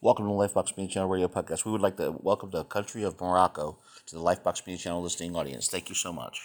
Welcome to the Lifebox Media Channel Radio Podcast. We would like to welcome the country of Morocco to the Lifebox Media Channel listening audience. Thank you so much.